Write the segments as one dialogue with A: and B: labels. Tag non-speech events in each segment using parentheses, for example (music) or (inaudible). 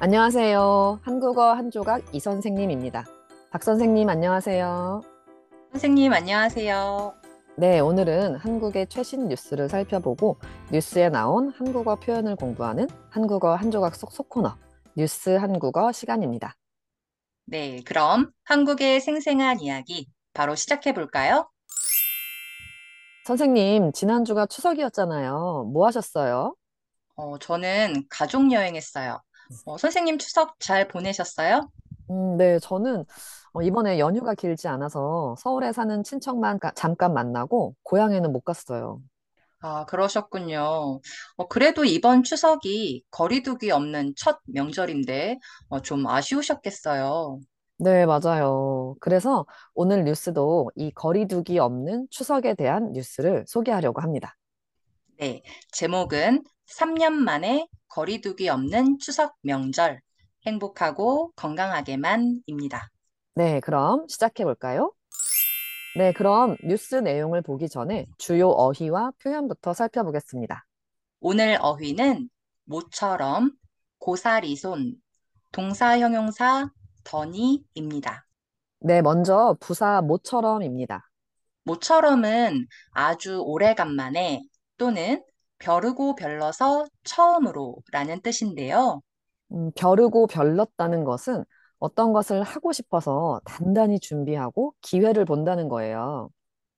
A: 안녕하세요. 한국어 한 조각 이 선생님입니다. 박 선생님, 안녕하세요.
B: 선생님, 안녕하세요.
A: 네, 오늘은 한국의 최신 뉴스를 살펴보고 뉴스에 나온 한국어 표현을 공부하는 한국어 한 조각 쏙쏙 코너 뉴스 한국어 시간입니다.
B: 네, 그럼 한국의 생생한 이야기 바로 시작해 볼까요?
A: 선생님, 지난주가 추석이었잖아요. 뭐 하셨어요?
B: 어, 저는 가족 여행했어요. 어, 선생님 추석 잘 보내셨어요?
A: 음, 네, 저는 어, 이번에 연휴가 길지 않아서 서울에 사는 친척만 가- 잠깐 만나고 고향에는 못 갔어요.
B: 아, 그러셨군요. 어, 그래도 이번 추석이 거리두기 없는 첫 명절인데 어, 좀 아쉬우셨겠어요.
A: 네, 맞아요. 그래서 오늘 뉴스도 이 거리두기 없는 추석에 대한 뉴스를 소개하려고 합니다.
B: 네, 제목은 3년 만에 거리두기 없는 추석 명절 행복하고 건강하게만입니다.
A: 네, 그럼 시작해 볼까요? 네, 그럼 뉴스 내용을 보기 전에 주요 어휘와 표현부터 살펴보겠습니다.
B: 오늘 어휘는 모처럼, 고사리손, 동사 형용사 더니입니다.
A: 네, 먼저 부사 모처럼입니다.
B: 모처럼은 아주 오래간만에 또는 벼르고 별러서 처음으로 라는 뜻인데요.
A: 음, 벼르고 별렀다는 것은 어떤 것을 하고 싶어서 단단히 준비하고 기회를 본다는 거예요.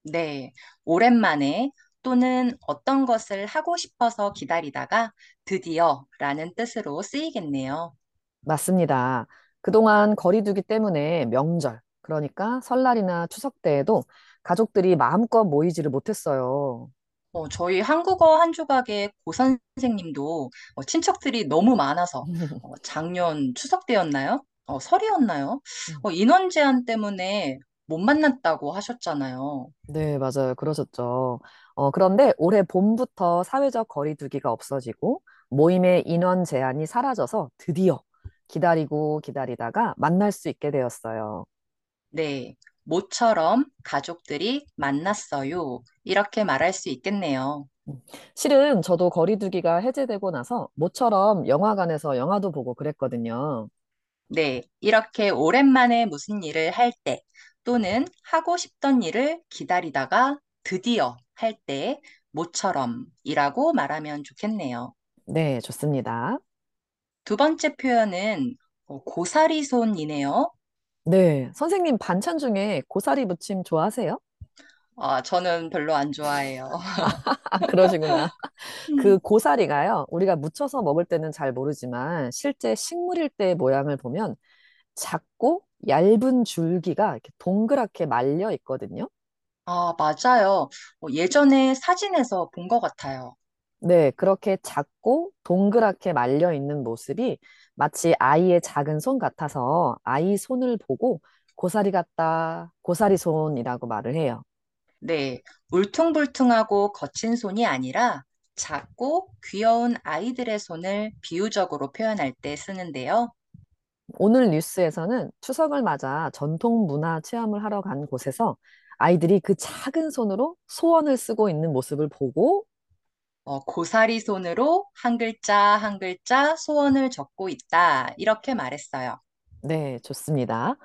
B: 네, 오랜만에 또는 어떤 것을 하고 싶어서 기다리다가 드디어 라는 뜻으로 쓰이겠네요.
A: 맞습니다. 그동안 거리두기 때문에 명절, 그러니까 설날이나 추석 때에도 가족들이 마음껏 모이지를 못했어요.
B: 어, 저희 한국어 한 조각의 고 선생님도 어, 친척들이 너무 많아서 (laughs) 어, 작년 추석 때였나요? 어, 설이었나요? 어, 인원 제한 때문에 못 만났다고 하셨잖아요.
A: 네, 맞아요. 그러셨죠. 어, 그런데 올해 봄부터 사회적 거리두기가 없어지고 모임의 인원 제한이 사라져서 드디어 기다리고 기다리다가 만날 수 있게 되었어요.
B: 네, 모처럼 가족들이 만났어요. 이렇게 말할 수 있겠네요.
A: 음. 실은 저도 거리두기가 해제되고 나서 모처럼 영화관에서 영화도 보고 그랬거든요.
B: 네, 이렇게 오랜만에 무슨 일을 할 때 또는 하고 싶던 일을 기다리다가 드디어 할 때 모처럼이라고 말하면 좋겠네요.
A: 네, 좋습니다.
B: 두 번째 표현은 어, 고사리손이네요.
A: 네, 선생님 반찬 중에 고사리 무침 좋아하세요?
B: 아, 저는 별로 안 좋아해요.
A: 아, 그러시구나. (laughs)
B: 음.
A: 그 고사리가요, 우리가 무쳐서 먹을 때는 잘 모르지만 실제 식물일 때 모양을 보면 작고 얇은 줄기가 이렇게 동그랗게 말려 있거든요.
B: 아, 맞아요. 어, 예전에 사진에서 본 것 같아요.
A: 네, 그렇게 작고 동그랗게 말려 있는 모습이 마치 아이의 작은 손 같아서 아이 손을 보고 고사리 같다, 고사리 손이라고 말을 해요.
B: 네, 울퉁불퉁하고 거친 손이 아니라 작고 귀여운 아이들의 손을 비유적으로 표현할 때 쓰는데요.
A: 오늘 뉴스에서는 추석을 맞아 전통 문화 체험을 하러 간 곳에서 아이들이 그 작은 손으로 소원을 쓰고 있는 모습을 보고,
B: 어, 고사리 손으로 한 글자 한 글자 소원을 적고 있다. 이렇게 말했어요.
A: 네, 좋습니다.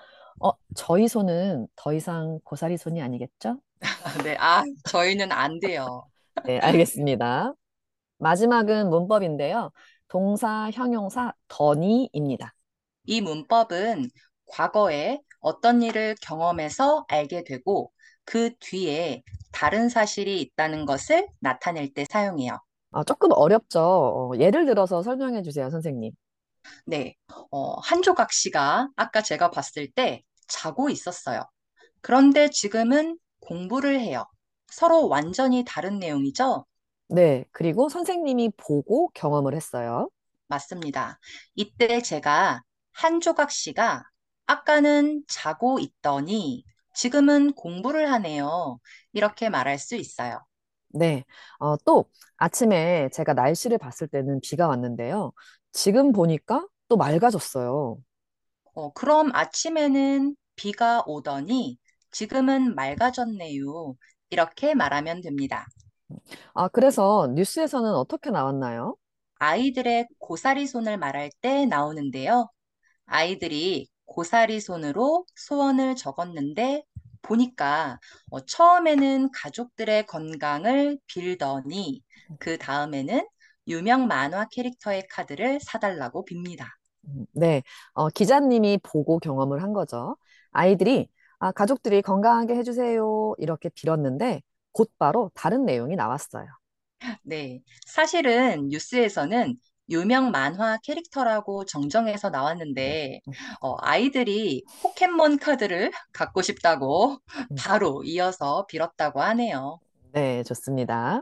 A: 어, 저희 손은 더 이상 고사리 손이 아니겠죠? (laughs)
B: 네, 아, 저희는 안 돼요.
A: 네, 알겠습니다. 마지막은 문법인데요. 동사, 형용사, 더니입니다.
B: 이 문법은 과거에 어떤 일을 경험해서 알게 되고 그 뒤에 다른 사실이 있다는 것을 나타낼 때 사용해요.
A: 아, 조금 어렵죠? 어, 예를 들어서 설명해 주세요, 선생님.
B: 네, 어, 한조각 씨가 아까 제가 봤을 때 자고 있었어요. 그런데 지금은 공부를 해요. 서로 완전히 다른 내용이죠?
A: 네, 그리고 선생님이 보고 경험을 했어요.
B: 맞습니다. 이때 제가 한조각 씨가 아까는 자고 있더니 지금은 공부를 하네요. 이렇게 말할 수 있어요.
A: 네, 어, 또 아침에 제가 날씨를 봤을 때는 비가 왔는데요. 지금 보니까 또 맑아졌어요.
B: 어, 그럼 아침에는 비가 오더니 지금은 맑아졌네요. 이렇게 말하면 됩니다.
A: 아, 그래서 뉴스에서는 어떻게 나왔나요?
B: 아이들의 고사리 손을 말할 때 나오는데요. 아이들이 고사리 손으로 소원을 적었는데 보니까 어, 처음에는 가족들의 건강을 빌더니 그 다음에는 유명 만화 캐릭터의 카드를 사달라고 빕니다.
A: 음, 네, 어, 기자님이 보고 경험을 한 거죠. 아이들이 아, 가족들이 건강하게 해주세요 이렇게 빌었는데 곧바로 다른 내용이 나왔어요.
B: 네. 사실은 뉴스에서는 유명 만화 캐릭터라고 정정해서 나왔는데, 어, 아이들이 포켓몬 카드를 갖고 싶다고
A: 음,
B: 바로 이어서 빌었다고 하네요.
A: 네, 좋습니다.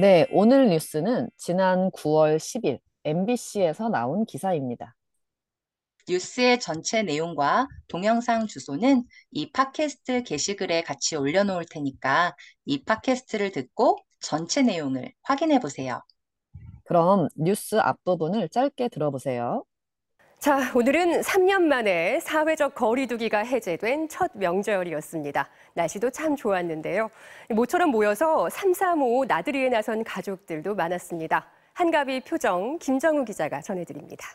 A: 네, 오늘 뉴스는 지난 9월 10일 MBC에서 나온 기사입니다.
B: 뉴스의 전체 내용과 동영상 주소는 이 팟캐스트 게시글에 같이 올려놓을 테니까 이 팟캐스트를 듣고 전체 내용을 확인해 보세요.
A: 그럼 뉴스 앞부분을 짧게 들어보세요.
C: 자, 오늘은 3년 만에 사회적 거리두기가 해제된 첫 명절이었습니다. 날씨도 참 좋았는데요. 모처럼 모여서 삼삼오오 나들이에 나선 가족들도 많았습니다. 한가위 표정 김정우 기자가 전해드립니다.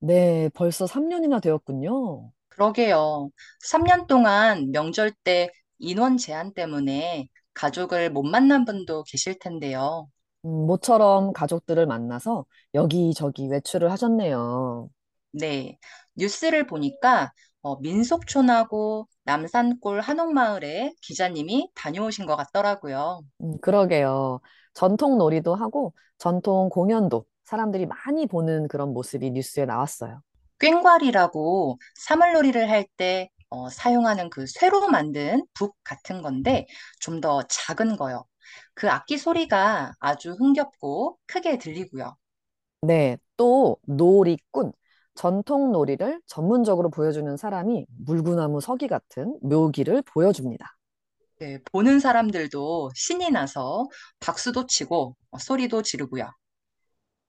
A: 네, 벌써 3년이나 되었군요.
B: 그러게요. 3년 동안 명절 때 인원 제한 때문에 가족을 못 만난 분도 계실 텐데요.
A: 음, 모처럼 가족들을 만나서 여기저기 외출을 하셨네요.
B: 네. 뉴스를 보니까 어, 민속촌하고 남산골 한옥마을에 기자님이 다녀오신 것 같더라고요.
A: 음, 그러게요. 전통 놀이도 하고 전통 공연도 사람들이 많이 보는 그런 모습이 뉴스에 나왔어요.
B: 꽹과리라고 사물놀이를 할때 어, 사용하는 그 쇠로 만든 북 같은 건데 좀 더 작은 거요. 그 악기 소리가 아주 흥겹고 크게 들리고요.
A: 네, 또 놀이꾼, 전통 놀이를 전문적으로 보여주는 사람이 물구나무 서기 같은 묘기를 보여줍니다.
B: 네, 보는 사람들도 신이 나서 박수도 치고 어, 소리도 지르고요.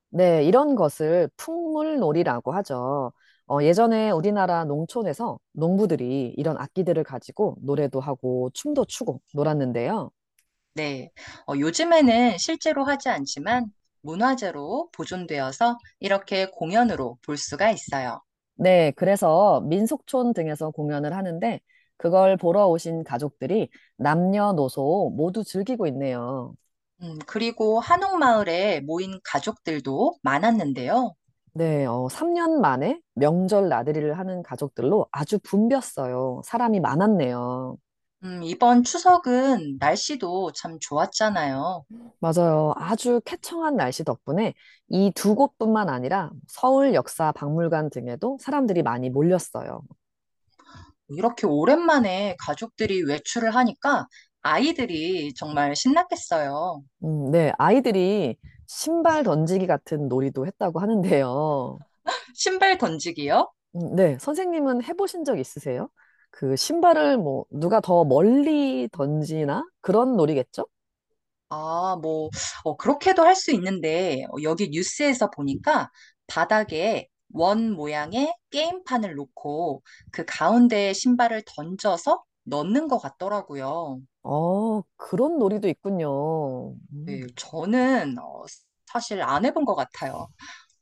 A: 네, 이런 것을 풍물놀이라고 하죠. 어, 예전에 우리나라 농촌에서 농부들이 이런 악기들을 가지고 노래도 하고 춤도 추고 놀았는데요.
B: 네, 어, 요즘에는 실제로 하지 않지만 문화재로 보존되어서 이렇게 공연으로 볼 수가 있어요.
A: 네, 그래서 민속촌 등에서 공연을 하는데 그걸 보러 오신 가족들이 남녀노소 모두 즐기고 있네요.
B: 음, 그리고 한옥마을에 모인 가족들도 많았는데요.
A: 네, 어, 3년 만에 명절 나들이를 하는 가족들로 아주 붐볐어요. 사람이 많았네요.
B: 음, 이번 추석은 날씨도 참 좋았잖아요.
A: 맞아요. 아주 쾌청한 날씨 덕분에 이 두 곳뿐만 아니라 서울 역사 박물관 등에도 사람들이 많이 몰렸어요.
B: 이렇게 오랜만에 가족들이 외출을 하니까 아이들이 정말 신났겠어요.
A: 음, 네, 아이들이 신발 던지기 같은 놀이도 했다고 하는데요. (laughs)
B: 신발 던지기요?
A: 음, 네, 선생님은 해보신 적 있으세요? 그 신발을 뭐 누가 더 멀리 던지나 그런 놀이겠죠?
B: 아, 뭐, 어, 그렇게도 할 수 있는데, 어, 여기 뉴스에서 보니까 바닥에 원 모양의 게임판을 놓고 그 가운데에 신발을 던져서 넣는 것 같더라고요.
A: 어, 그런 놀이도 있군요.
B: 네,
A: 음.
B: 저는 어, 사실 안 해본 것 같아요.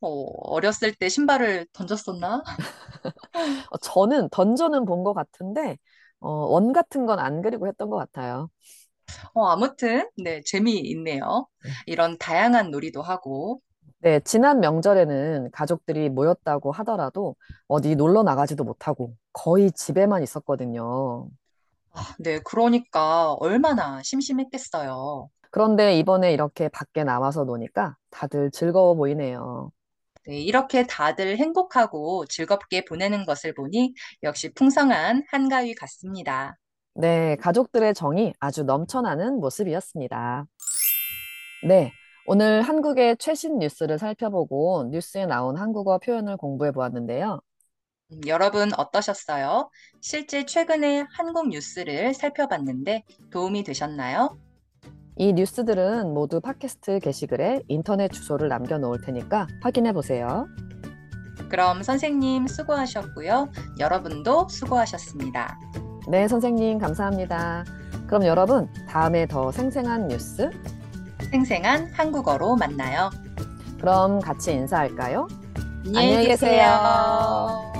B: 어, 어렸을 때 신발을 던졌었나? (laughs)
A: 어, 저는 던전은 본것 같은데, 어, 원 같은 건 안 그리고 했던 것 같아요.
B: 어, 아무튼, 네, 재미있네요.
A: 네.
B: 이런 다양한 놀이도 하고,
A: 네, 지난 명절에는 가족들이 모였다고 하더라도 어디 놀러 나가지도 못하고 거의 집에만 있었거든요.
B: 아, 네, 그러니까 얼마나 심심했겠어요.
A: 그런데 이번에 이렇게 밖에 나와서 노니까 다들 즐거워 보이네요.
B: 네, 이렇게 다들 행복하고 즐겁게 보내는 것을 보니 역시 풍성한 한가위 같습니다.
A: 네, 가족들의 정이 아주 넘쳐나는 모습이었습니다. 네, 오늘 한국의 최신 뉴스를 살펴보고 뉴스에 나온 한국어 표현을 공부해 보았는데요.
B: 음, 여러분 어떠셨어요? 실제 최근에 한국 뉴스를 살펴봤는데 도움이 되셨나요?
A: 이 뉴스들은 모두 팟캐스트 게시글에 인터넷 주소를 남겨놓을 테니까 확인해 보세요.
B: 그럼 선생님 수고하셨고요. 여러분도 수고하셨습니다.
A: 네, 선생님, 감사합니다. 그럼 여러분, 다음에 더 생생한 뉴스,
B: 생생한 한국어로 만나요.
A: 그럼 같이 인사할까요?
B: 안녕히 계세요.